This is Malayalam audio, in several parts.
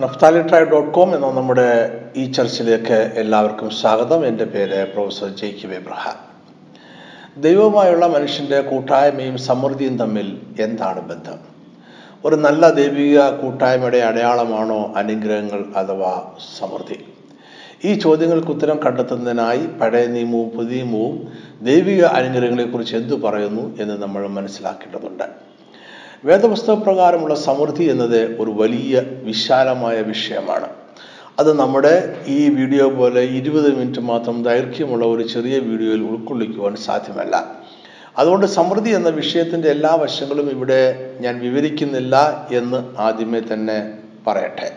നഫ്താലി ട്രൈ ഡോട്ട് കോം എന്ന നമ്മുടെ ഈ ചർച്ചിലേക്ക് എല്ലാവർക്കും സ്വാഗതം. എന്റെ പേര് പ്രൊഫസർ ജെയ്ക്കിബ് എബ്രഹാം. ദൈവവുമായുള്ള മനുഷ്യന്റെ കൂട്ടായ്മയും സമൃദ്ധിയും തമ്മിൽ എന്താണ് ബന്ധം? ഒരു നല്ല ദൈവിക കൂട്ടായ്മയുടെ അടയാളമാണോ അനുഗ്രഹങ്ങൾ അഥവാ സമൃദ്ധി? ഈ ചോദ്യങ്ങൾക്ക് ഉത്തരം കണ്ടെത്തുന്നതിനായി പഴയ നിയമവും പുതിയ നിയമവും ദൈവിക അനുഗ്രഹങ്ങളെക്കുറിച്ച് എന്തു പറയുന്നു എന്ന് നമ്മൾ മനസ്സിലാക്കേണ്ടതുണ്ട്. വേദപുസ്തക പ്രകാരമുള്ള സമൃദ്ധി എന്നത് ഒരു വലിയ വിശാലമായ വിഷയമാണ്. അത് നമ്മുടെ ഈ വീഡിയോ പോലെ ഇരുപത് മിനിറ്റ് മാത്രം ദൈർഘ്യമുള്ള ഒരു ചെറിയ വീഡിയോയിൽ ഉൾക്കൊള്ളിക്കുവാൻ സാധ്യമല്ല. അതുകൊണ്ട് സമൃദ്ധി എന്ന വിഷയത്തിന്റെ എല്ലാ വശങ്ങളും ഇവിടെ ഞാൻ വിവരിക്കുന്നില്ല എന്ന് ആദ്യമേ തന്നെ പറയട്ടെ.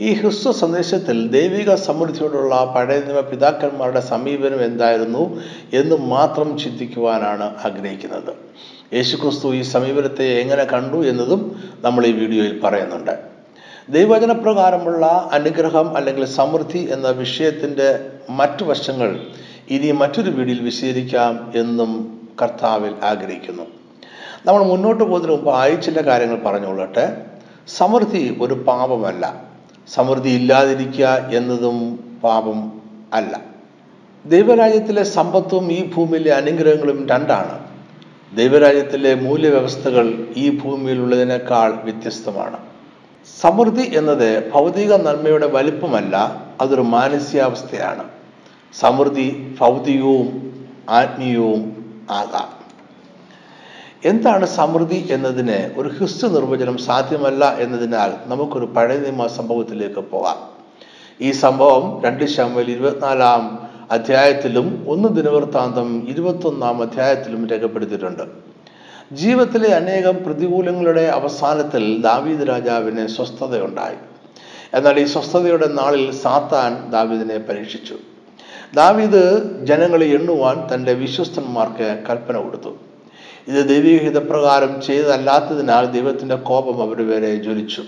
ഈ ഹ്രസ്വ സന്ദേശത്തിൽ ദൈവിക സമൃദ്ധിയോടുള്ള പഴയ നിയമ പിതാക്കന്മാരുടെ സമീപനം എന്തായിരുന്നു എന്ന് മാത്രം ചിന്തിക്കുവാനാണ് ആഗ്രഹിക്കുന്നത്. യേശുക്രിസ്തു ഈ സമീപനത്തെ എങ്ങനെ കണ്ടു എന്നതും നമ്മൾ ഈ വീഡിയോയിൽ പറയുന്നുണ്ട്. ദൈവവചനപ്രകാരമുള്ള അനുഗ്രഹം അല്ലെങ്കിൽ സമൃദ്ധി എന്ന വിഷയത്തിന്റെ മറ്റു വശങ്ങൾ ഇനി മറ്റൊരു വീഡിയോയിൽ വിശദീകരിക്കാം എന്നും കർത്താവിൽ ആഗ്രഹിക്കുന്നു. നമ്മൾ മുന്നോട്ട് പോകുന്നതിന് മുമ്പ് ചില കാര്യങ്ങൾ പറഞ്ഞുകൊള്ളട്ടെ. സമൃദ്ധി ഒരു പാപമല്ല. സമൃദ്ധി ഇല്ലാതിരിക്കുക എന്നതും പാപം അല്ല. ദൈവരാജ്യത്തിലെ സമ്പത്തും ഈ ഭൂമിയിലെ അനുഗ്രഹങ്ങളും രണ്ടാണ്. ദൈവരാജ്യത്തിലെ മൂല്യവ്യവസ്ഥകൾ ഈ ഭൂമിയിലുള്ളതിനേക്കാൾ വ്യത്യസ്തമാണ്. സമൃദ്ധി എന്നത് ഭൗതിക നന്മയുടെ വലിപ്പമല്ല അതൊരു മാനസികാവസ്ഥയാണ്. സമൃദ്ധി ഭൗതികവും ആത്മീയവും ആകാം. എന്താണ് സമൃദ്ധി എന്നതിന് ഒരു ഹ്രിസ്തു നിർവചനം സാധ്യമല്ല എന്നതിനാൽ നമുക്കൊരു പഴയ നിയമ സംഭവത്തിലേക്ക് പോകാം ഈ സംഭവം രണ്ട് ശമ്പൽ ഇരുപത്തിനാലാം അധ്യായത്തിലും ഒന്ന് ദിനവൃത്താന്തം ഇരുപത്തൊന്നാം അധ്യായത്തിലും രേഖപ്പെടുത്തിയിട്ടുണ്ട്. ജീവിതത്തിലെ അനേകം പ്രതികൂലങ്ങളുടെ അവസാനത്തിൽ ദാവീദ് രാജാവിന് സ്വസ്ഥതയുണ്ടായി. എന്നാൽ ഈ സ്വസ്ഥതയുടെ നാളിൽ സാത്താൻ ദാവീദിനെ പരീക്ഷിച്ചു. ദാവീദ് ജനങ്ങളെ എണ്ണുവാൻ തന്റെ വിശ്വസ്തന്മാർക്ക് കൽപ്പന കൊടുത്തു. ഇത് ദൈവിക ഹിതപ്രകാരം ചെയ്തതല്ലാത്തതിനാൽ ദൈവത്തിന്റെ കോപം അവരുടെ പേരെ ജ്വലിച്ചു.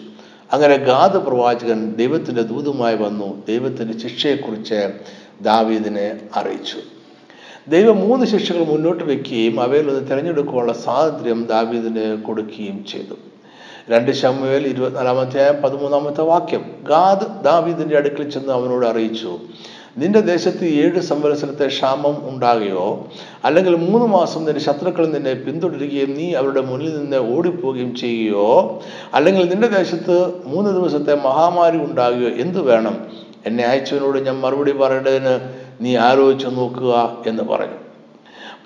അങ്ങനെ ഗാദ് പ്രവാചകൻ ദൈവത്തിന്റെ ദൂതുമായി വന്നു. ദൈവത്തിന്റെ ശിക്ഷയെക്കുറിച്ച് ദാവീദിനെ അറിയിച്ചു. ദൈവം മൂന്ന് ശിക്ഷകൾ മുന്നോട്ട് വെക്കുകയും അവയിൽ ഒന്ന് തിരഞ്ഞെടുക്കാനുള്ള സ്വാതന്ത്ര്യം ദാവീദിന് കൊടുക്കുകയും ചെയ്തു. രണ്ട് ശമുവേൽ ഇരുപത്തിനാലാമത്തെ പതിമൂന്നാമത്തെ വാക്യം. ഗാദ് ദാവീദിന്റെ അടുക്കൽ ചെന്ന് അവനോട് അറിയിച്ചു നിന്റെ ദേശത്ത് ഏഴ് സംവത്സരത്തെ ക്ഷാമം ഉണ്ടാകുകയോ അല്ലെങ്കിൽ മൂന്ന് മാസം നിന്റെ ശത്രുക്കൾ നിന്നെ പിന്തുടരുകയും നീ അവരുടെ മുന്നിൽ നിന്ന് ഓടിപ്പോവുകയും ചെയ്യുകയോ അല്ലെങ്കിൽ നിന്റെ ദേശത്ത് മൂന്ന് ദിവസത്തെ മഹാമാരി ഉണ്ടാകുകയോ എന്തു വേണം? എന്നെ അയച്ചവനോട് ഞാൻ മറുപടി പറയേണ്ടതിന് നീ ആലോചിച്ചു നോക്കുക എന്ന് പറഞ്ഞു.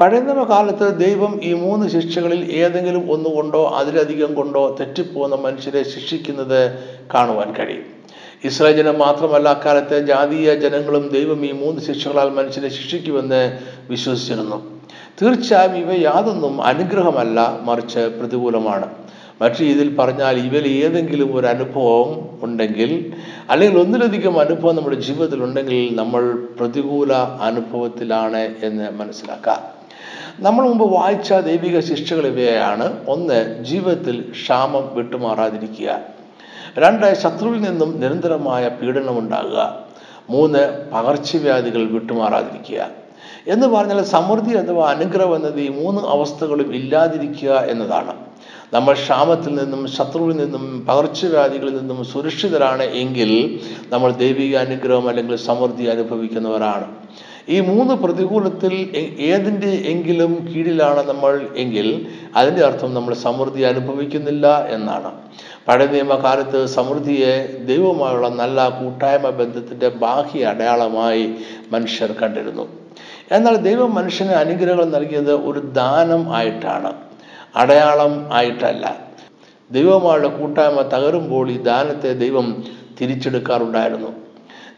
പഴയ കാലത്ത് ദൈവം ഈ മൂന്ന് ശിക്ഷകളിൽ ഏതെങ്കിലും ഒന്നുകൊണ്ടോ അതിലധികം കൊണ്ടോ തെറ്റിപ്പോകുന്ന മനുഷ്യരെ ശിക്ഷിക്കുന്നത് കാണുവാൻ കഴിയും. ഇസ്രായേൽ ജനം മാത്രമല്ല അക്കാലത്തെ ജാതീയ ജനങ്ങളും ദൈവം ഈ മൂന്ന് ശിക്ഷകളാൽ മനുഷ്യനെ ശിക്ഷിക്കുമെന്ന് വിശ്വസിച്ചിരുന്നു. തീർച്ചയായും ഇവ യാതൊന്നും അനുഗ്രഹമല്ല മറിച്ച് പ്രതികൂലമാണ്. മറ്റു രീതിയിൽ പറഞ്ഞാൽ ഇവയിൽ ഏതെങ്കിലും ഒരു അനുഭവം ഉണ്ടെങ്കിൽ അല്ലെങ്കിൽ ഒന്നിലധികം അനുഭവം നമ്മുടെ ജീവിതത്തിൽ ഉണ്ടെങ്കിൽ നമ്മൾ പ്രതികൂല അനുഭവത്തിലാണ് എന്ന് മനസ്സിലാക്കാം. നമ്മൾ മുമ്പ് വായിച്ച ദൈവിക ശിക്ഷകൾ ഇവയാണ്. ഒന്ന് ജീവിതത്തിൽ ക്ഷാമം വിട്ടുമാറാതിരിക്കുക. രണ്ട് ശത്രുവിൽ നിന്നും നിരന്തരമായ പീഡനം ഉണ്ടാകുക മൂന്ന് പകർച്ചവ്യാധികൾ വിട്ടുമാറാതിരിക്കുക. എന്ന് പറഞ്ഞാൽ സമൃദ്ധി അഥവാ അനുഗ്രഹം എന്നത് ഈ മൂന്ന് അവസ്ഥകളും ഇല്ലാതിരിക്കുക എന്നതാണ്. നമ്മൾ ക്ഷാമത്തിൽ നിന്നും ശത്രുവിൽ നിന്നും പകർച്ചവ്യാധികളിൽ നിന്നും സുരക്ഷിതരാണ് എങ്കിൽ നമ്മൾ ദൈവിക അനുഗ്രഹം അല്ലെങ്കിൽ സമൃദ്ധി അനുഭവിക്കുന്നവരാണ്. ഈ മൂന്ന് പ്രതികൂലത്തിൽ ഏതിന്റെ എങ്കിലും കീഴിലാണ് നമ്മൾ എങ്കിൽ അതിന്റെ അർത്ഥം നമ്മൾ സമൃദ്ധി അനുഭവിക്കുന്നില്ല എന്നാണ്. പഴയ നിയമകാലത്ത് സമൃദ്ധിയെ ദൈവവുമായുള്ള നല്ല കൂട്ടായ്മ ബന്ധത്തിന്റെ ബാഹ്യ അടയാളമായി മനുഷ്യർ കണ്ടിരുന്നു. എന്നാൽ ദൈവം മനുഷ്യന് അനുഗ്രഹങ്ങൾ നൽകിയത് ഒരു ദാനം ആയിട്ടാണ്. അടയാളം ആയിട്ടല്ല. ദൈവമായുള്ള കൂട്ടായ്മ തകരുമ്പോൾ ഈ ദാനത്തെ ദൈവം തിരിച്ചെടുക്കാറുണ്ടായിരുന്നു.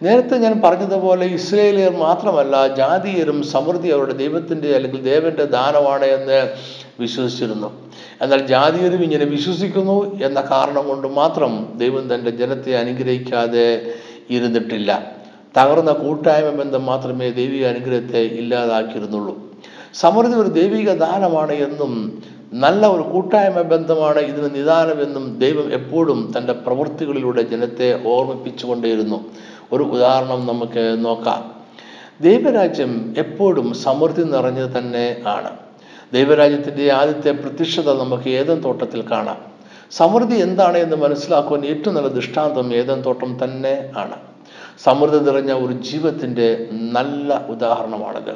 നേരത്തെ ഞാൻ പറഞ്ഞതുപോലെ ഇസ്രയേലിയർ മാത്രമല്ല ജാതീയരും സമൃദ്ധി അവരുടെ ദൈവത്തിന്റെ അല്ലെങ്കിൽ ദേവന്റെ ദാനമാണ് എന്ന് വിശ്വസിച്ചിരുന്നു. എന്നാൽ ജാതീയരും ഇങ്ങനെ വിശ്വസിക്കുന്നു എന്ന കാരണം കൊണ്ട് മാത്രം ദൈവം തന്റെ ജനത്തെ അനുഗ്രഹിക്കാതെ ഇരുന്നിട്ടില്ല. തകർന്ന കൂട്ടായ്മ ബന്ധം മാത്രമേ ദൈവിക അനുഗ്രഹത്തെ ഇല്ലാതാക്കിയിരുന്നുള്ളൂ. സമൃദ്ധി ഒരു ദൈവിക ദാനമാണ് എന്നും നല്ല ഒരു കൂട്ടായ്മ ബന്ധമാണ് ഇതിന് നിദാനമെന്നും ദൈവം എപ്പോഴും തന്റെ പ്രവൃത്തികളിലൂടെ ജനത്തെ ഓർമ്മിപ്പിച്ചുകൊണ്ടേയിരുന്നു. ഒരു ഉദാഹരണം നമുക്ക് നോക്കാം. ദൈവരാജ്യം എപ്പോഴും സമൃദ്ധി നിറഞ്ഞത് തന്നെ ആണ്. ദൈവരാജ്യത്തിന്റെ ആദ്യത്തെ പ്രത്യക്ഷത നമുക്ക് ഏതും തോട്ടത്തിൽ കാണാം. സമൃദ്ധി എന്താണ് എന്ന് മനസ്സിലാക്കുവാൻ ഏറ്റവും നല്ല ദൃഷ്ടാന്തം ഏതൻ തോട്ടം തന്നെ ആണ്. സമൃദ്ധി നിറഞ്ഞ ഒരു ജീവിതത്തിന്റെ നല്ല ഉദാഹരണമാണിത്.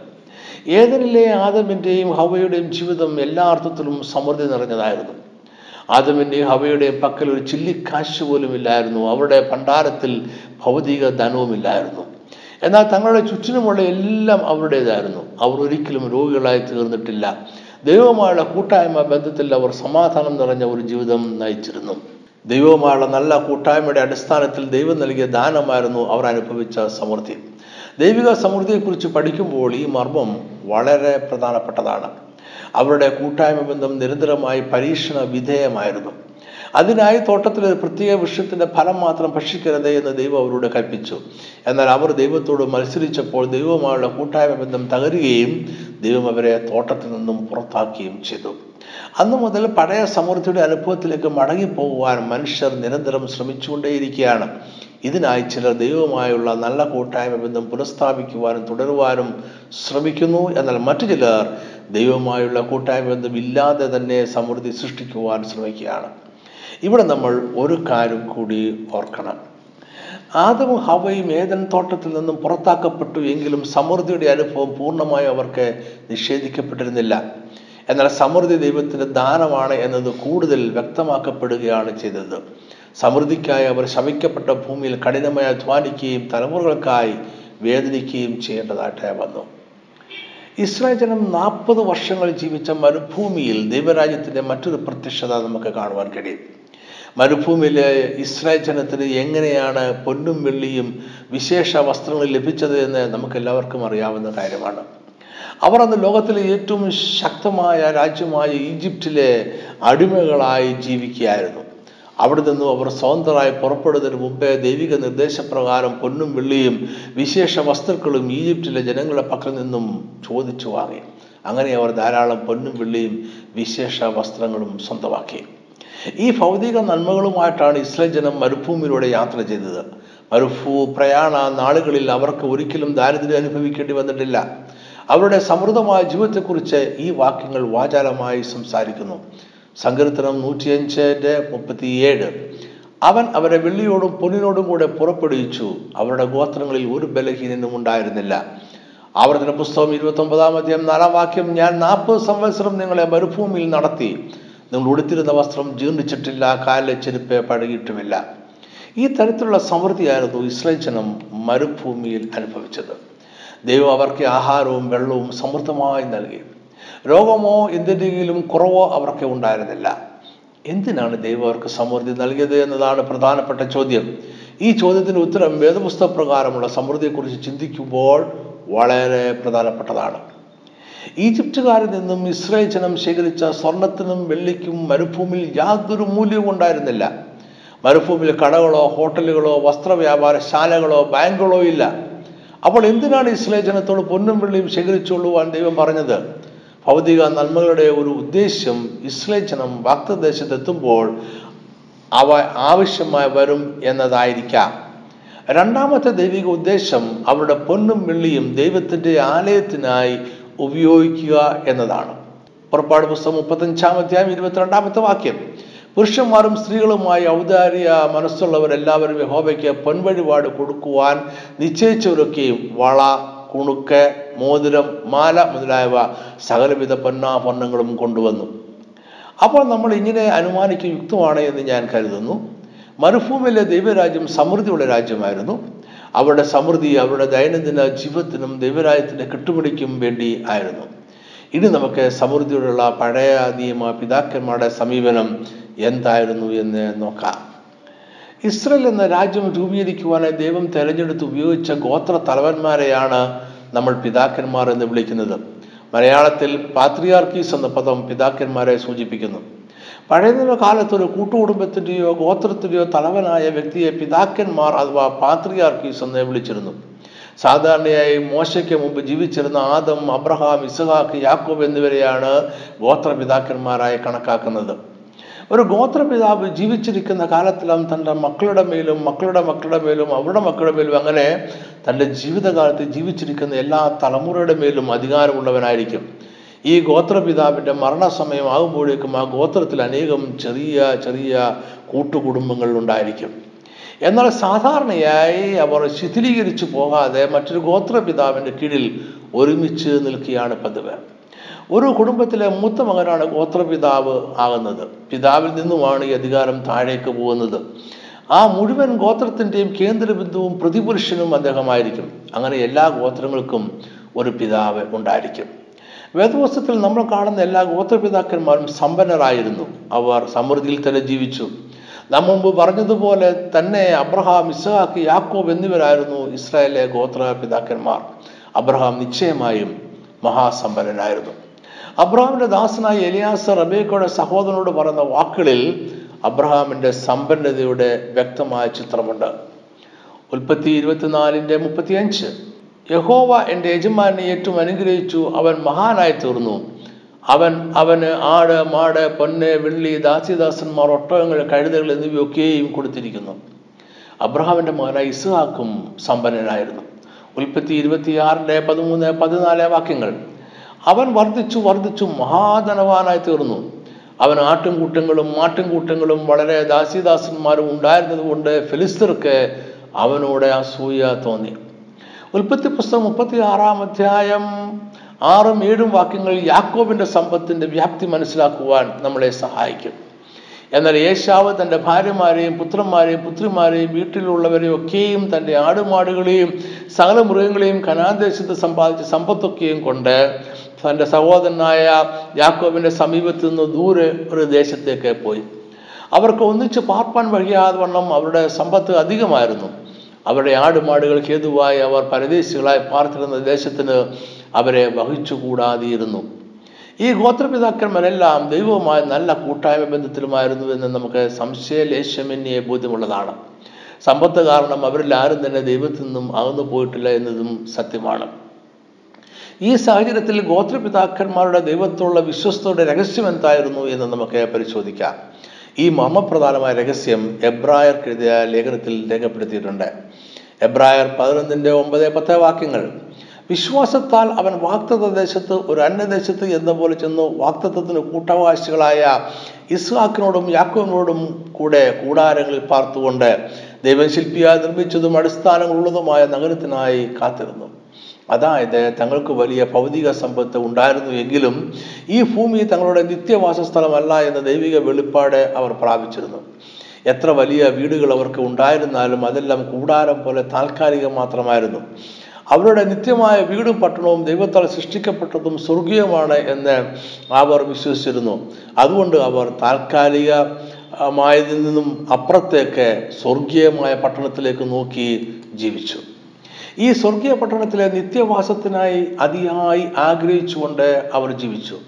ഏതനിലെ ആദമിന്റെയും ഹവയുടെയും ജീവിതം എല്ലാ അർത്ഥത്തിലും സമൃദ്ധി നിറഞ്ഞതായിരുന്നു. ആദമിന്റെയും ഹവയുടെയും പക്കൽ ഒരു ചില്ലിക്കാശ് പോലും ഇല്ലായിരുന്നു. അവരുടെ ഭണ്ഡാരത്തിൽ ഭൗതിക ധനവുമില്ലായിരുന്നു എന്നാൽ തങ്ങളുടെ ചുറ്റിനുമുള്ള എല്ലാം അവരുടേതായിരുന്നു. അവർ ഒരിക്കലും രോഗികളായി തീർന്നിട്ടില്ല. ദൈവവുമായുള്ള കൂട്ടായ്മ ബന്ധത്തിൽ അവർ സമാധാനം നിറഞ്ഞ ഒരു ജീവിതം നയിച്ചിരുന്നു. ദൈവവുമായുള്ള നല്ല കൂട്ടായ്മയുടെ അടിസ്ഥാനത്തിൽ ദൈവം നൽകിയ ദാനമായിരുന്നു അവർ അനുഭവിച്ച സമൃദ്ധി. ദൈവിക സമൃദ്ധിയെക്കുറിച്ച് പഠിക്കുമ്പോൾ ഈ മർമ്മം വളരെ പ്രധാനപ്പെട്ടതാണ്. അവരുടെ കൂട്ടായ്മ ബന്ധം നിരന്തരമായി പരീക്ഷണ വിധേയമായിരുന്നു. അതിനായി തോട്ടത്തിൽ പ്രത്യേക വൃക്ഷത്തിന്റെ ഫലം മാത്രം ഭക്ഷിക്കരുത് എന്ന് ദൈവം അവരോട് കൽപ്പിച്ചു. എന്നാൽ അവർ ദൈവത്തോട് മത്സരിച്ചപ്പോൾ ദൈവവുമായുള്ള കൂട്ടായ്മ ബന്ധം തകരുകയും ദൈവം അവരെ തോട്ടത്തിൽ നിന്നും പുറത്താക്കുകയും ചെയ്തു. അന്നു മുതൽ പഴയ സമൃദ്ധിയുടെ അനുഭവത്തിലേക്ക് മടങ്ങിപ്പോകുവാൻ മനുഷ്യർ നിരന്തരം ശ്രമിച്ചുകൊണ്ടേയിരിക്കുകയാണ്. ഇതിനായി ചിലർ ദൈവവുമായുള്ള നല്ല കൂട്ടായ്മ ബന്ധം പുനഃസ്ഥാപിക്കുവാനും തുടരുവാനും ശ്രമിക്കുന്നു. എന്നാൽ മറ്റു ചിലർ ദൈവവുമായുള്ള കൂട്ടായ്മ ബന്ധം ഇല്ലാതെ തന്നെ സമൃദ്ധി സൃഷ്ടിക്കുവാൻ ശ്രമിക്കുകയാണ്. ഇവിടെ നമ്മൾ ഒരു കാര്യം കൂടി ഓർക്കണം. ആദവും ഹവയും ഏതൻ തോട്ടത്തിൽ നിന്നും പുറത്താക്കപ്പെട്ടു എങ്കിലും സമൃദ്ധിയുടെ അനുഭവം പൂർണമായി അവർക്ക് നിഷേധിക്കപ്പെട്ടിരുന്നില്ല. എന്നാൽ സമൃദ്ധി ദൈവത്തിന്റെ ദാനമാണ് എന്നത് കൂടുതൽ വ്യക്തമാക്കപ്പെടുകയാണ് ചെയ്തത്. സമൃദ്ധിക്കായി അവർ ശമിക്കപ്പെട്ട ഭൂമിയിൽ കഠിനമായി അധ്വാനിക്കുകയും തലമുറകൾക്കായി വേദനിക്കുകയും ചെയ്യേണ്ടതായിട്ട് വന്നു. ഇസ്രായേൽ ജനം നാൽപ്പത് വർഷങ്ങൾ ജീവിച്ച മരുഭൂമിയിൽ ദൈവരാജ്യത്തിന്റെ മറ്റൊരു പ്രത്യക്ഷത നമുക്ക് കാണുവാൻ കഴിയും. മരുഭൂമിയിലെ ഇസ്രായേൽ ജനത്തിന് എങ്ങനെയാണ് പൊന്നും വെള്ളിയും വിശേഷ വസ്ത്രങ്ങൾ ലഭിച്ചത് എന്ന് നമുക്ക് എല്ലാവർക്കും അറിയാവുന്ന കാര്യമാണ്. അവർ അന്ന് ലോകത്തിലെ ഏറ്റവും ശക്തമായ രാജ്യമായ ഈജിപ്തിലെ അടിമകളായി ജീവിക്കുകയായിരുന്നു. അവിടെ നിന്നും അവർ സ്വതന്ത്രമായി പുറപ്പെടുന്നതിന് മുമ്പേ ദൈവിക നിർദ്ദേശപ്രകാരം പൊന്നും വെള്ളിയും വിശേഷ വസ്തുക്കളും ഈജിപ്തിലെ ജനങ്ങളുടെ പക്കൽ നിന്നും ചോദിച്ചു വാങ്ങി. അങ്ങനെ അവർ ധാരാളം പൊന്നും വെള്ളിയും വിശേഷ വസ്ത്രങ്ങളും സ്വന്തമാക്കി. ഈ ഭൗതിക നന്മകളുമായിട്ടാണ് ഇസ്രായേൽ ജനം മരുഭൂമിയിലൂടെ യാത്ര ചെയ്തത്. മരുഭൂ പ്രയാണ നാളുകളിൽ അവർക്ക് ഒരിക്കലും ദാരിദ്ര്യം അനുഭവിക്കേണ്ടി വന്നിട്ടില്ല. അവരുടെ സമൃദ്ധമായ ജീവിതത്തെക്കുറിച്ച് ഈ വാക്യങ്ങൾ വാചാലമായി സംസാരിക്കുന്നു. സങ്കീർത്തനം നൂറ്റിയഞ്ചിന്റെ മുപ്പത്തിയേഴ്. അവൻ അവരെ വെള്ളിയോടും പൊന്നിനോടും കൂടെ പുറപ്പെടുവിച്ചു. അവരുടെ ഗോത്രങ്ങളിൽ ഒരു ബലഹീനനും ഉണ്ടായിരുന്നില്ല. ആവർത്തന പുസ്തകം ഇരുപത്തി ഒമ്പതാം അധ്യായം നാലാം വാക്യം ഞാൻ നാൽപ്പത് സംവത്സരം നിങ്ങളെ മരുഭൂമിയിൽ നടത്തി. നിങ്ങൾ ഉടുത്തിരുന്ന വസ്ത്രം ജീർണിച്ചിട്ടില്ല കാലിലെ ചെരുപ്പ് പഴകിയിട്ടുമില്ല. ഈ തരത്തിലുള്ള സമൃദ്ധിയായിരുന്നു ഇസ്രായേൽ ജനം മരുഭൂമിയിൽ അനുഭവിച്ചത്. ദൈവം അവർക്ക് ആഹാരവും വെള്ളവും സമൃദ്ധമായി നൽകി. രോഗമോ എന്തിന്റെയെങ്കിലും കുറവോ അവർക്ക് ഉണ്ടായിരുന്നില്ല. എന്തിനാണ് ദൈവം അവർക്ക് സമൃദ്ധി നൽകിയത് എന്നതാണ് പ്രധാനപ്പെട്ട ചോദ്യം. ഈ ചോദ്യത്തിന് ഉത്തരം വേദപുസ്തക പ്രകാരമുള്ള സമൃദ്ധിയെക്കുറിച്ച് ചിന്തിക്കുമ്പോൾ വളരെ പ്രധാനപ്പെട്ടതാണ്. ഈജിപ്തുകാരിൽ നിന്നും ഇസ്രായേൽ ജനം ശേഖരിച്ച സ്വർണത്തിനും വെള്ളിക്കും മരുഭൂമിയിൽ യാതൊരു മൂല്യവും ഉണ്ടായിരുന്നില്ല. മരുഭൂമിയിൽ കടകളോ ഹോട്ടലുകളോ വസ്ത്രവ്യാപാരശാലകളോ ബാങ്കുകളോ ഇല്ല. അപ്പോൾ എന്തിനാണ് ഇസ്രായേൽ ജനത്തോട് പൊന്നും വെള്ളിയും ശേഖരിച്ചുകൊള്ളുവാൻ ദൈവം പറഞ്ഞത്? ഭൗതിക നന്മകളുടെ ഒരു ഉദ്ദേശ്യം ഇസ്രായേൽ ജനം വാക്തദേശത്തെത്തുമ്പോൾ അവ ആവശ്യമായി വരും എന്നതായിരിക്കാം. രണ്ടാമത്തെ ദൈവിക ഉദ്ദേശം അവരുടെ പൊന്നും വെള്ളിയും ദൈവത്തിന്റെ ആലയത്തിനായി ഉപയോഗിക്കുക എന്നതാണ്. പുറപ്പാട് പുസ്തകം മുപ്പത്തഞ്ചാം അധ്യായം ഇരുപത്തിരണ്ടാമത്തെ വാക്യം. പുരുഷന്മാരും സ്ത്രീകളുമായി ഔദാര്യ മനസ്സുള്ളവരെല്ലാവരും യഹോബയ്ക്ക് പൊൻവഴിപാട് കൊടുക്കുവാൻ നിശ്ചയിച്ചവരൊക്കെയും വള കുണുക്ക് മോതിരം മാല മുതലായവ സകലവിധ പൊന്നാഭരണങ്ങളും കൊണ്ടുവന്നു. അപ്പോൾ നമ്മൾ ഇങ്ങനെ അനുമാനിക്കുക യുക്തമാണ് എന്ന് ഞാൻ കരുതുന്നു. മരുഭൂമിയിലെ ദൈവരാജ്യം സമൃദ്ധിയുള്ള രാജ്യമായിരുന്നു. അവരുടെ സമൃദ്ധി അവരുടെ ദൈനംദിന ജീവിതത്തിനും ദൈവരാജ്യത്തിന്റെ കെട്ടുപിടിക്കും വേണ്ടി ആയിരുന്നു. ഇനി നമുക്ക് സമൃദ്ധിയോടുള്ള പഴയ നിയമ പിതാക്കന്മാരുടെ സമീപനം എന്തായിരുന്നു എന്ന് നോക്കാം. ഇസ്രയേൽ എന്ന രാജ്യം രൂപീകരിക്കുവാനായി ദൈവം തെരഞ്ഞെടുത്ത് ഉപയോഗിച്ച ഗോത്ര തലവന്മാരെയാണ് നമ്മൾ പിതാക്കന്മാർ എന്ന് വിളിക്കുന്നത്. മലയാളത്തിൽ പാത്രിയാർക്കീസ് എന്ന പദം പിതാക്കന്മാരെ സൂചിപ്പിക്കുന്നു. പഴയ കാലത്ത് ഒരു കൂട്ടുകുടുംബത്തിന്റെയോ ഗോത്രത്തിന്റെയോ തലവനായ വ്യക്തിയെ പിതാക്കന്മാർ അഥവാ പാത്രിയാർക്കീസ് എന്ന് വിളിച്ചിരുന്നു. സാധാരണയായി മോശയ്ക്ക് മുമ്പ് ജീവിച്ചിരുന്ന ആദം അബ്രഹാം ഇസഹാക്ക് യാക്കോബ് എന്നിവരെയാണ് ഗോത്രപിതാക്കന്മാരായി കണക്കാക്കുന്നത്. ഒരു ഗോത്രപിതാവ് ജീവിച്ചിരിക്കുന്ന കാലത്തിലും തന്റെ മക്കളുടെ മേലും മക്കളുടെ മക്കളുടെ മേലും അവരുടെ മക്കളുടെ മേലും അങ്ങനെ തന്റെ ജീവിതകാലത്ത് ജീവിച്ചിരിക്കുന്ന എല്ലാ തലമുറയുടെ മേലും അധികാരമുള്ളവനായിരിക്കും. ഈ ഗോത്രപിതാവിന്റെ മരണസമയം ആകുമ്പോഴേക്കും ആ ഗോത്രത്തിൽ അനേകം ചെറിയ ചെറിയ കൂട്ടുകുടുംബങ്ങൾ ഉണ്ടായിരിക്കും. എന്നാൽ സാധാരണയായി അവർ ശിഥിലീകരിച്ചു പോകാതെ മറ്റൊരു ഗോത്രപിതാവിന്റെ കീഴിൽ ഒരുമിച്ച് നിൽക്കുകയാണ് പതിവ്. ഒരു കുടുംബത്തിലെ മൂത്ത മകനാണ് ഗോത്രപിതാവ് ആകുന്നത്. പിതാവിൽ നിന്നുമാണ് ഈ അധികാരം താഴേക്ക് പോകുന്നത്. ആ മുഴുവൻ ഗോത്രത്തിന്റെയും കേന്ദ്രബിന്ദുവും പ്രതിപുരുഷനും അദ്ദേഹമായിരിക്കും. അങ്ങനെ എല്ലാ ഗോത്രങ്ങൾക്കും ഒരു പിതാവ് ഉണ്ടായിരിക്കും. വേദവസ്തുത്തിൽ നമ്മൾ കാണുന്ന എല്ലാ ഗോത്രപിതാക്കന്മാരും സമ്പന്നരായിരുന്നു. അവർ സമൃദ്ധിയിൽ തന്നെ ജീവിച്ചു. നാം മുമ്പ് പറഞ്ഞതുപോലെ തന്നെ അബ്രഹാം ഇസ്ഹാക്ക് യാക്കോബ് എന്നിവരായിരുന്നു ഇസ്രായേലിലെ ഗോത്ര പിതാക്കന്മാർ അബ്രഹാം നിശ്ചയമായും മഹാസമ്പന്നനായിരുന്നു. അബ്രഹാമിന്റെ ദാസനായ എലിയാസ് റബേക്കയുടെ സഹോദരനോട് പറഞ്ഞ വാക്കുകളിൽ അബ്രഹാമിന്റെ സമ്പന്നതയുടെ വ്യക്തമായ ചിത്രമുണ്ട്. ഉൽപ്പത്തി ഇരുപത്തിനാലിന്റെ മുപ്പത്തിയഞ്ച്. യഹോവ എന്റെ യജമാനെ ഏറ്റവും അനുഗ്രഹിച്ചു. അവൻ മഹാനായി തീർന്നു. അവൻ അവന് ആട് മാട് പൊന്ന് വെള്ളി ദാസിദാസന്മാർ ഒട്ടകങ്ങൾ കഴുതകൾ എന്നിവയൊക്കെയും കൊടുത്തിരിക്കുന്നു. അബ്രഹാമിന്റെ മകനായ ഇസ്ഹാക്കും സമ്പന്നനായിരുന്നു. ഉൽപ്പത്തി ഇരുപത്തിയാറിന്റെ പതിമൂന്ന് പതിനാല് വാക്യങ്ങൾ. അവൻ വർദ്ധിച്ചു വർദ്ധിച്ചു മഹാധനവാനായി തീർന്നു. അവൻ ആട്ടുംകൂട്ടങ്ങളും മാട്ടുംകൂട്ടങ്ങളും വളരെ ദാസിദാസന്മാരും ഉണ്ടായിരുന്നതുകൊണ്ട് ഫിലിസ്തർക്ക് അവനോട് അസൂയ തോന്നി. ഉൽപ്പത്തി പുസ്തകം മുപ്പത്തി ആറാം അധ്യായം ആറും ഏഴും വാക്യങ്ങൾ യാക്കോബിന്റെ സമ്പത്തിന്റെ വ്യാപ്തി മനസ്സിലാക്കുവാൻ നമ്മളെ സഹായിക്കും. എന്നാൽ യേശാവ് തന്റെ ഭാര്യമാരെയും പുത്രന്മാരെയും പുത്രിമാരെയും വീട്ടിലുള്ളവരെയും ഒക്കെയും തന്റെ ആടുമാടുകളെയും സകല മൃഗങ്ങളെയും കനാദേശത്ത് സമ്പാദിച്ച സമ്പത്തൊക്കെയും കൊണ്ട് തന്റെ സഹോദരനായ യാക്കോബിന്റെ സമീപത്ത് നിന്ന് ദൂരെ ഒരു ദേശത്തേക്ക് പോയി. അവർക്ക് ഒന്നിച്ച് പാർപ്പാൻ വഴിയാതെ വണ്ണം അവരുടെ സമ്പത്ത് അധികമായിരുന്നു. അവരുടെ ആടുമാടുകൾ ഹേതുവായി അവർ പരദേശികളായി പാർത്തിരുന്ന ദേശത്തിന് അവരെ വഹിച്ചുകൂടാതിയിരുന്നു ഈ ഗോത്രപിതാക്കന്മാരെല്ലാം ദൈവവുമായി നല്ല കൂട്ടായ്മ ബന്ധത്തിലുമായിരുന്നു എന്ന് നമുക്ക് സംശയലേശമന്യെ ബോധ്യമുള്ളതാണ്. സമ്പത്ത് കാരണം അവരിൽ ആരും തന്നെ ദൈവത്തിൽ നിന്നും അകന്നു പോയിട്ടില്ല എന്നതും സത്യമാണ്. ഈ സാഹചര്യത്തിൽ ഗോത്രപിതാക്കന്മാരുടെ ദൈവത്തോടുള്ള വിശ്വസ്തയുടെ രഹസ്യം എന്തായിരുന്നു എന്ന് നമുക്ക് പരിശോധിക്കാം. ഈ മർമ്മപ്രധാനമായ രഹസ്യം എബ്രായർ എഴുതിയ ലേഖനത്തിൽ രേഖപ്പെടുത്തിയിട്ടുണ്ട്. എബ്രായർ പതിനൊന്നിന്റെ ഒമ്പത് പത്ത് വാക്യങ്ങൾ വിശ്വാസത്താൽ അവൻ വാക്തത്വ ദേശത്ത് ഒരു അന്യദേശത്ത് എന്ന പോലെ ചെന്നു വാക്തത്വത്തിന് കൂട്ടവകാശികളായ ഇസ്ഹാക്കിനോടും യാക്കോവിനോടും കൂടെ കൂടാരങ്ങളിൽ പാർത്തുകൊണ്ട് ദൈവം ശില്പിയായി നിർമ്മിച്ചതും അടിസ്ഥാനങ്ങളുള്ളതുമായ നഗരത്തിനായി കാത്തിരുന്നു. അതായത് തങ്ങൾക്ക് വലിയ ഭൗതിക സമ്പത്ത് ഉണ്ടായിരുന്നു എങ്കിലും ഈ ഭൂമി തങ്ങളുടെ നിത്യവാസ സ്ഥലമല്ല എന്ന ദൈവിക വെളിപ്പാട് അവർ പ്രാപിച്ചിരുന്നു. എത്ര വലിയ വീടുകൾ അവർക്ക് ഉണ്ടായിരുന്നാലും അതെല്ലാം കൂടാരം പോലെ താൽക്കാലികം മാത്രമായിരുന്നു. അവരുടെ നിത്യമായ വീടും പട്ടണവും ദൈവത്താൽ സൃഷ്ടിക്കപ്പെട്ടതും സ്വർഗീയമാണ് എന്ന് അവർ വിശ്വസിച്ചിരുന്നു. അതുകൊണ്ട് അവർ താൽക്കാലികമായതിൽ നിന്നും അപ്പുറത്തേക്ക് സ്വർഗീയമായ പട്ടണത്തിലേക്ക് നോക്കി ജീവിച്ചു. ഈ സ്വർഗീയ പട്ടണത്തിലെ നിത്യവാസത്തിനായി അതിയായി ആഗ്രഹിച്ചുകൊണ്ട് അവർ ജീവിച്ചു.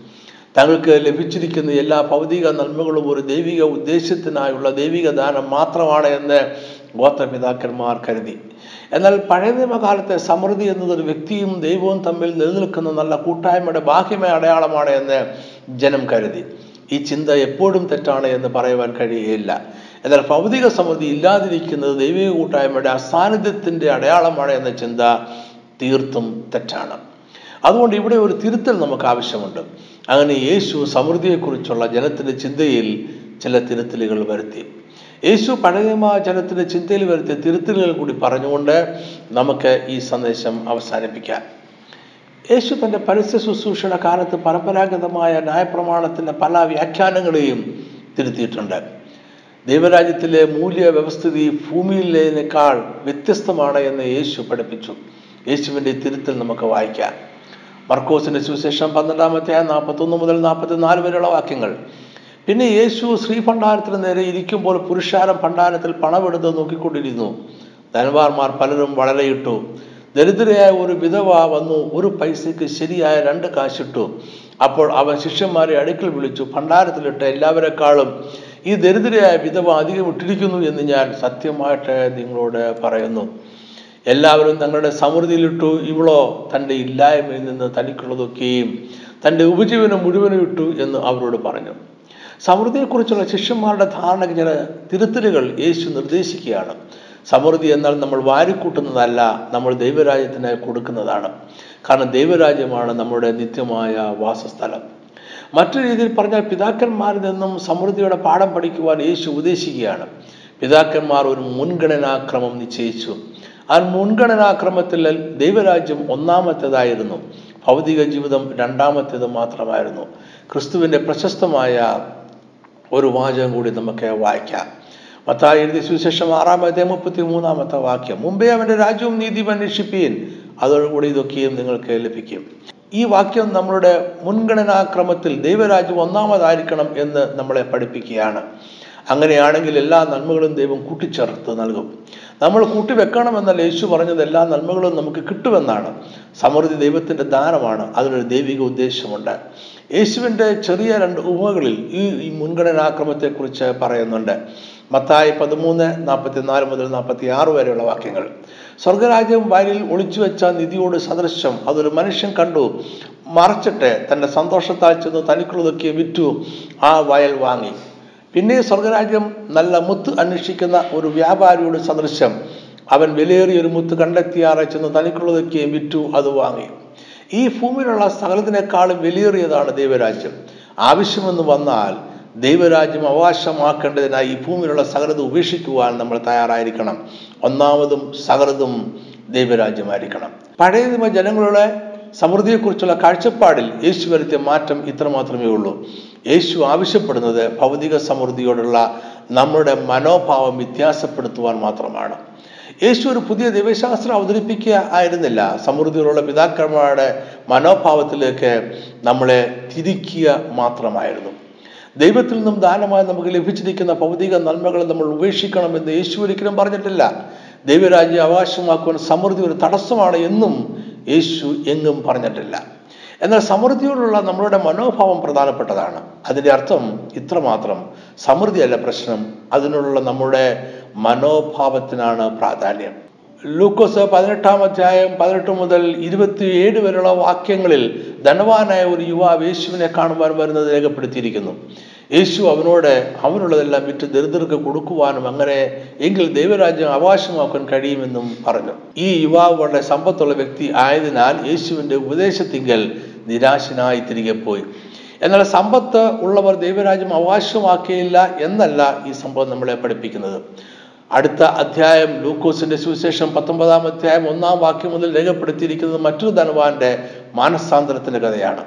തങ്ങൾക്ക് ലഭിച്ചിരിക്കുന്ന എല്ലാ ഭൗതിക നന്മകളും ഒരു ദൈവിക ഉദ്ദേശത്തിനായുള്ള ദൈവിക ദാനം മാത്രമാണ് എന്ന് ഗോത്രപിതാക്കന്മാർ കരുതി. എന്നാൽ പഴയ നിയമകാലത്തെ സമൃദ്ധി എന്നത് ഒരു വ്യക്തിയും ദൈവവും തമ്മിൽ നിലനിൽക്കുന്ന നല്ല കൂട്ടായ്മയുടെ ബാഹ്യമായ അടയാളമാണ് എന്ന് ജനം കരുതി. ഈ ചിന്ത എപ്പോഴും തെറ്റാണ് എന്ന് പറയുവാൻ കഴിയുകയില്ല എന്നാൽ ഭൗതിക സമൃദ്ധി ഇല്ലാതിരിക്കുന്നത് ദൈവിക കൂട്ടായ്മയുടെ അസാന്നിധ്യത്തിന്റെ അടയാളമാണ് എന്ന ചിന്ത തീർത്തും തെറ്റാണ്. അതുകൊണ്ട് ഇവിടെ ഒരു തിരുത്തൽ നമുക്ക് ആവശ്യമുണ്ട്. അങ്ങനെ യേശു സമൃദ്ധിയെക്കുറിച്ചുള്ള ജനത്തിന്റെ ചിന്തയിൽ ചില തിരുത്തലുകൾ വരുത്തി. യേശു പഴയമ ജനത്തിന്റെ ചിന്തയിൽ വരുത്തിയ തിരുത്തലുകൾ കൂടി പറഞ്ഞുകൊണ്ട് നമുക്ക് ഈ സന്ദേശം അവസാനിപ്പിക്കാം. യേശു തന്റെ പരസ്യ ശുശ്രൂഷയുടെ കാലത്ത് പരമ്പരാഗതമായ ന്യായപ്രമാണത്തിന്റെ പല വ്യാഖ്യാനങ്ങളെയും തിരുത്തിയിട്ടുണ്ട്. ദൈവരാജ്യത്തിലെ മൂല്യ വ്യവസ്ഥിതി ഭൂമിയിലേനേക്കാൾ വ്യത്യസ്തമാണ് എന്ന് യേശു പഠിപ്പിച്ചു. യേശുവിന്റെ തിരുത്തൽ നമുക്ക് വായിക്കാം. മർക്കോസിന്റെ സുവിശേഷം പന്ത്രണ്ടാമത്തെ നാൽപ്പത്തൊന്ന് മുതൽ നാൽപ്പത്തിനാല് വരെയുള്ള വാക്യങ്ങൾ. പിന്നെ യേശു ശ്രീഭണ്ഡാരത്തിന് നേരെ ഇരിക്കുമ്പോൾ പുരുഷാരം ഭണ്ഡാരത്തിൽ പണമെടുത്ത് നോക്കിക്കൊണ്ടിരുന്നു. ധനവാർമാർ പലരും വളരെയിട്ടു. ദരിദ്രയായ ഒരു വിധവ വന്നു ഒരു പൈസയ്ക്ക് ശരിയായ രണ്ട് കാശിട്ടു. അപ്പോൾ അവൻ ശിഷ്യന്മാരെ അടുക്കൽ വിളിച്ചു ഭണ്ഡാരത്തിലിട്ട് എല്ലാവരെക്കാളും ഈ ദരിദ്രയായ വിധവ അധികം ഇട്ടിരിക്കുന്നു എന്ന് ഞാൻ സത്യമായിട്ട് നിങ്ങളോട് പറയുന്നു. എല്ലാവരും തങ്ങളുടെ സമൃദ്ധിയിലിട്ടു ഇവളോ തന്റെ ഇല്ലായ്മയിൽ നിന്ന് തനിക്കുള്ളതൊക്കെയും തന്റെ ഉപജീവനം മുഴുവനും ഇട്ടു എന്ന് അവരോട് പറഞ്ഞു. സമൃദ്ധിയെക്കുറിച്ചുള്ള ശിഷ്യന്മാരുടെ ധാരണ ചില തിരുത്തലുകൾ യേശു നിർദ്ദേശിക്കുകയാണ്. സമൃദ്ധി എന്നാൽ നമ്മൾ വാരിക്കൂട്ടുന്നതല്ല നമ്മൾ ദൈവരാജ്യത്തിനായി കൊടുക്കുന്നതാണ്. കാരണം ദൈവരാജ്യമാണ് നമ്മുടെ നിത്യമായ വാസസ്ഥലം. മറ്റൊരു രീതിയിൽ പറഞ്ഞാൽ പിതാക്കന്മാരിൽ നിന്നും സമൃദ്ധിയുടെ പാഠം പഠിക്കുവാൻ യേശു ഉപദേശിക്കുകയാണ് പിതാക്കന്മാർ ഒരു മുൻഗണനാക്രമം നിശ്ചയിച്ചു. ആ മുൻഗണനാക്രമത്തിൽ ദൈവരാജ്യം ഒന്നാമത്തേതായിരുന്നു. ഭൗതിക ജീവിതം രണ്ടാമത്തേത് മാത്രമായിരുന്നു. ക്രിസ്തുവിന്റെ പ്രശസ്തമായ ഒരു വാചകം കൂടി നമുക്ക് വായിക്കാം. മത്തായി എഴുതിയ സുവിശേഷം ആറാമത്തെ മുപ്പത്തി മൂന്നാമത്തെ വാക്യം മുമ്പേ അവന്റെ രാജ്യവും നീതി അന്വേഷിപ്പീൻ അതോടുകൂടി ഇതൊക്കെയും നിങ്ങൾക്ക് ലഭിക്കും. ഈ വാക്യം നമ്മളുടെ മുൻഗണനാക്രമത്തിൽ ദൈവരാജ്യം ഒന്നാമതായിരിക്കണം എന്ന് നമ്മളെ പഠിപ്പിക്കുകയാണ്. അങ്ങനെയാണെങ്കിൽ എല്ലാ നന്മകളും ദൈവം കൂട്ടിച്ചേർത്ത് നൽകും. നമ്മൾ കൂട്ടിവെക്കണമെന്നല്ല യേശു പറഞ്ഞത് എല്ലാ നന്മകളും നമുക്ക് കിട്ടുമെന്നാണ്. സമൃദ്ധി ദൈവത്തിന്റെ ദാനമാണ്. അതിനൊരു ദൈവിക ഉദ്ദേശമുണ്ട്. യേശുവിന്റെ ചെറിയ രണ്ട് ഉപമകളിൽ ഈ ഈ മുൻഗണനാക്രമത്തെക്കുറിച്ച് പറയുന്നുണ്ട്. മത്തായി പതിമൂന്ന് നാൽപ്പത്തി നാല് മുതൽ നാൽപ്പത്തി ആറ് വരെയുള്ള വാക്യങ്ങൾ. സ്വർഗരാജ്യം വയലിൽ ഒളിച്ചു വെച്ച നിധിയോട് സദൃശം അതൊരു മനുഷ്യൻ കണ്ടു മറച്ചിട്ട് തന്റെ സന്തോഷത്താൽ ചെന്ന് തനിക്കുള്ളതൊക്കെ വിറ്റു ആ വയൽ വാങ്ങി. പിന്നെ സ്വർഗരാജ്യം നല്ല മുത്ത് അന്വേഷിക്കുന്ന ഒരു വ്യാപാരിയുടെ സദൃശം അവൻ വിലയേറിയ ഒരു മുത്ത് കണ്ടെത്തിയാറെ ചെന്ന് തനിക്കുള്ളതൊക്കെ വിറ്റു അത് വാങ്ങി. ഈ ഭൂമിയിലുള്ള സകലത്തിനേക്കാളും വിലയേറിയതാണ് ദൈവരാജ്യം. ആവശ്യമെന്ന് വന്നാൽ ദൈവരാജ്യം അവകാശമാക്കേണ്ടതിനായി ഈ ഭൂമിയിലുള്ള സകലത ഉപേക്ഷിക്കുവാൻ നമ്മൾ തയ്യാറായിരിക്കണം. ഒന്നാമതും സകലതും ദൈവരാജ്യമായിരിക്കണം. പഴയ ജനങ്ങളുടെ സമൃദ്ധിയെക്കുറിച്ചുള്ള കാഴ്ചപ്പാടിൽ യേശു വരുത്തിയ മാറ്റം ഇത്രമാത്രമേ ഉള്ളൂ. യേശു ആവശ്യപ്പെടുന്നത് ഭൗതിക സമൃദ്ധിയോടുള്ള നമ്മുടെ മനോഭാവം വ്യത്യാസപ്പെടുത്തുവാൻ മാത്രമാണ്. യേശു ഒരു പുതിയ ദൈവശാസ്ത്രം അവതരിപ്പിക്കുക ആയിരുന്നില്ല. സമൃദ്ധിയിലുള്ള പിതാക്കന്മാരുടെ മനോഭാവത്തിലേക്ക് നമ്മളെ തിരിക്കുക മാത്രമായിരുന്നു. ദൈവത്തിൽ നിന്നും ദാനമായി നമുക്ക് ലഭിച്ചിരിക്കുന്ന ഭൗതിക നന്മകൾ നമ്മൾ ഉപേക്ഷിക്കണം എന്ന് യേശു ഒരിക്കലും പറഞ്ഞിട്ടില്ല. ദൈവരാജ്യം അവകാശമാക്കുവാൻ സമൃദ്ധി ഒരു തടസ്സമാണ് എന്നും യേശു എങ്ങും പറഞ്ഞിട്ടില്ല. എന്നാൽ സമൃദ്ധിയോടുള്ള നമ്മളുടെ മനോഭാവം പ്രധാനപ്പെട്ടതാണ്. അതിന്റെ അർത്ഥം ഇത്രമാത്രം. സമൃദ്ധിയല്ല പ്രശ്നം. അതിനുള്ള നമ്മുടെ മനോഭാവത്തിനാണ് പ്രാധാന്യം. ലൂക്കോസ് പതിനെട്ടാം അധ്യായം പതിനെട്ട് മുതൽ ഇരുപത്തിയേഴ് വരെയുള്ള വാക്യങ്ങളിൽ ധനവാനായ ഒരു യുവാവ് യേശുവിനെ കാണുവാൻ വരുന്നത് രേഖപ്പെടുത്തിയിരിക്കുന്നു. യേശു അവനോട് അവനുള്ളതെല്ലാം വിറ്റ് ദരിദ്രർക്ക് കൊടുക്കുവാനും അങ്ങനെ എങ്കിൽ ദൈവരാജ്യം അവകാശമാക്കാൻ കഴിയുമെന്നും പറഞ്ഞു. ഈ യുവാവ് വളരെ സമ്പത്തുള്ള വ്യക്തി ആയതിനാൽ യേശുവിന്റെ ഉപദേശത്തിങ്കൽ നിരാശനായി തിരികെ പോയി. എന്നാൽ സമ്പത്ത് ഉള്ളവർ ദൈവരാജ്യം അവകാശമാക്കിയില്ല എന്നല്ല ഈ സംഭവം നമ്മളെ പഠിപ്പിക്കുന്നത്. അടുത്ത അധ്യായം ലൂക്കോസിന്റെ സുവിശേഷം പത്തൊമ്പതാം അധ്യായം ഒന്നാം വാക്യം മുതൽ രേഖപ്പെടുത്തിയിരിക്കുന്നത് മറ്റൊരു ധനവാന്റെ മാനസാന്തരത്തിന്റെ കഥയാണ്.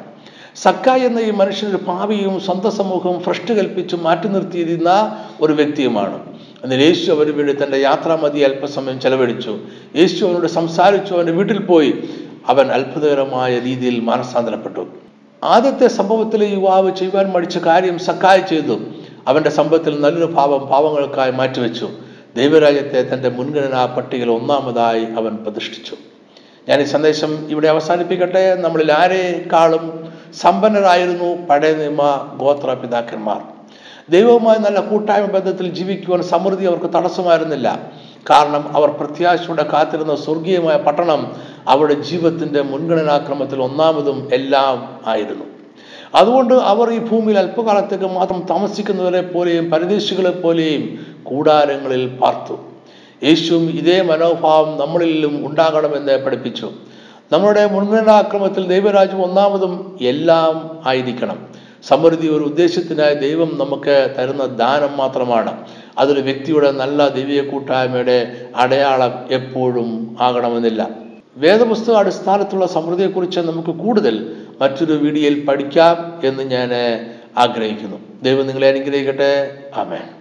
സക്ക എന്ന ഈ മനുഷ്യൻ ഒരു ഭാവിയും സ്വന്തം സമൂഹവും ഭ്രഷ്ട് കൽപ്പിച്ചു മാറ്റി നിർത്തിയിരുന്ന ഒരു വ്യക്തിയുമാണ്. എന്നാൽ യേശു അവന് വേണ്ടി തന്റെ യാത്രാമതി അല്പസമയം ചെലവഴിച്ചു. യേശു അവനോട് സംസാരിച്ചു അവന്റെ വീട്ടിൽ പോയി. അവൻ അത്ഭുതകരമായ രീതിയിൽ മാനസാന്തരപ്പെട്ടു. ആദ്യത്തെ സംഭവത്തിലെ യുവാവ് ചെയ്യുവാൻ മടിച്ച കാര്യം സക്കായ് ചെയ്തു. അവന്റെ സമ്പത്തിൽ നല്ലൊരു ഭാവം പാവങ്ങൾക്കായി മാറ്റിവെച്ചു. ദൈവരാജ്യത്തെ തന്റെ മുൻഗണനാ പട്ടികയിൽ ഒന്നാമതായി അവൻ പ്രതിഷ്ഠിച്ചു. ഞാൻ ഈ സന്ദേശം ഇവിടെ അവസാനിപ്പിക്കട്ടെ. നമ്മളിൽ ആരെക്കാളും സമ്പന്നരായിരുന്നു പഴയ നിയമ ഗോത്ര പിതാക്കന്മാർ ദൈവവുമായി നല്ല കൂട്ടായ്മ ബന്ധത്തിൽ ജീവിക്കുവാൻ സമൃദ്ധി അവർക്ക് തടസ്സമായിരുന്നില്ല. കാരണം അവർ പ്രത്യാശയോടെ കാത്തിരുന്ന സ്വർഗീയമായ പട്ടണം അവരുടെ ജീവിതത്തിന്റെ മുൻഗണനാക്രമത്തിൽ ഒന്നാമതും എല്ലാം ആയിരുന്നു. അതുകൊണ്ട് അവർ ഈ ഭൂമിയിൽ അല്പകാലത്തേക്ക് മാത്രം താമസിക്കുന്നവരെ പോലെയും പരദേശികളെ പോലെയും കൂടാരങ്ങളിൽ പാർത്തു. യേശുവും ഇതേ മനോഭാവം നമ്മളിലും ഉണ്ടാകണമെന്ന് പഠിപ്പിച്ചു. നമ്മുടെ മുൻഗണനാക്രമത്തിൽ ദൈവരാജ്യം ഒന്നാമതും എല്ലാം ആയിരിക്കണം. സമൃദ്ധി ഒരു ഉദ്ദേശത്തിനായി ദൈവം നമുക്ക് തരുന്ന ദാനം മാത്രമാണ്. അതൊരു വ്യക്തിയുടെ നല്ല ദൈവിക കൂട്ടായ്മയുടെ അടയാളം എപ്പോഴും ആകണമെന്നില്ല. വേദപുസ്തക അടിസ്ഥാനത്തുള്ള സമൃദ്ധിയെക്കുറിച്ച് നമുക്ക് കൂടുതൽ മറ്റൊരു വീഡിയോയിൽ പഠിക്കാം എന്ന് ഞാൻ ആഗ്രഹിക്കുന്നു. ദൈവം നിങ്ങളെ അനുഗ്രഹിക്കട്ടെ. ആമേൻ.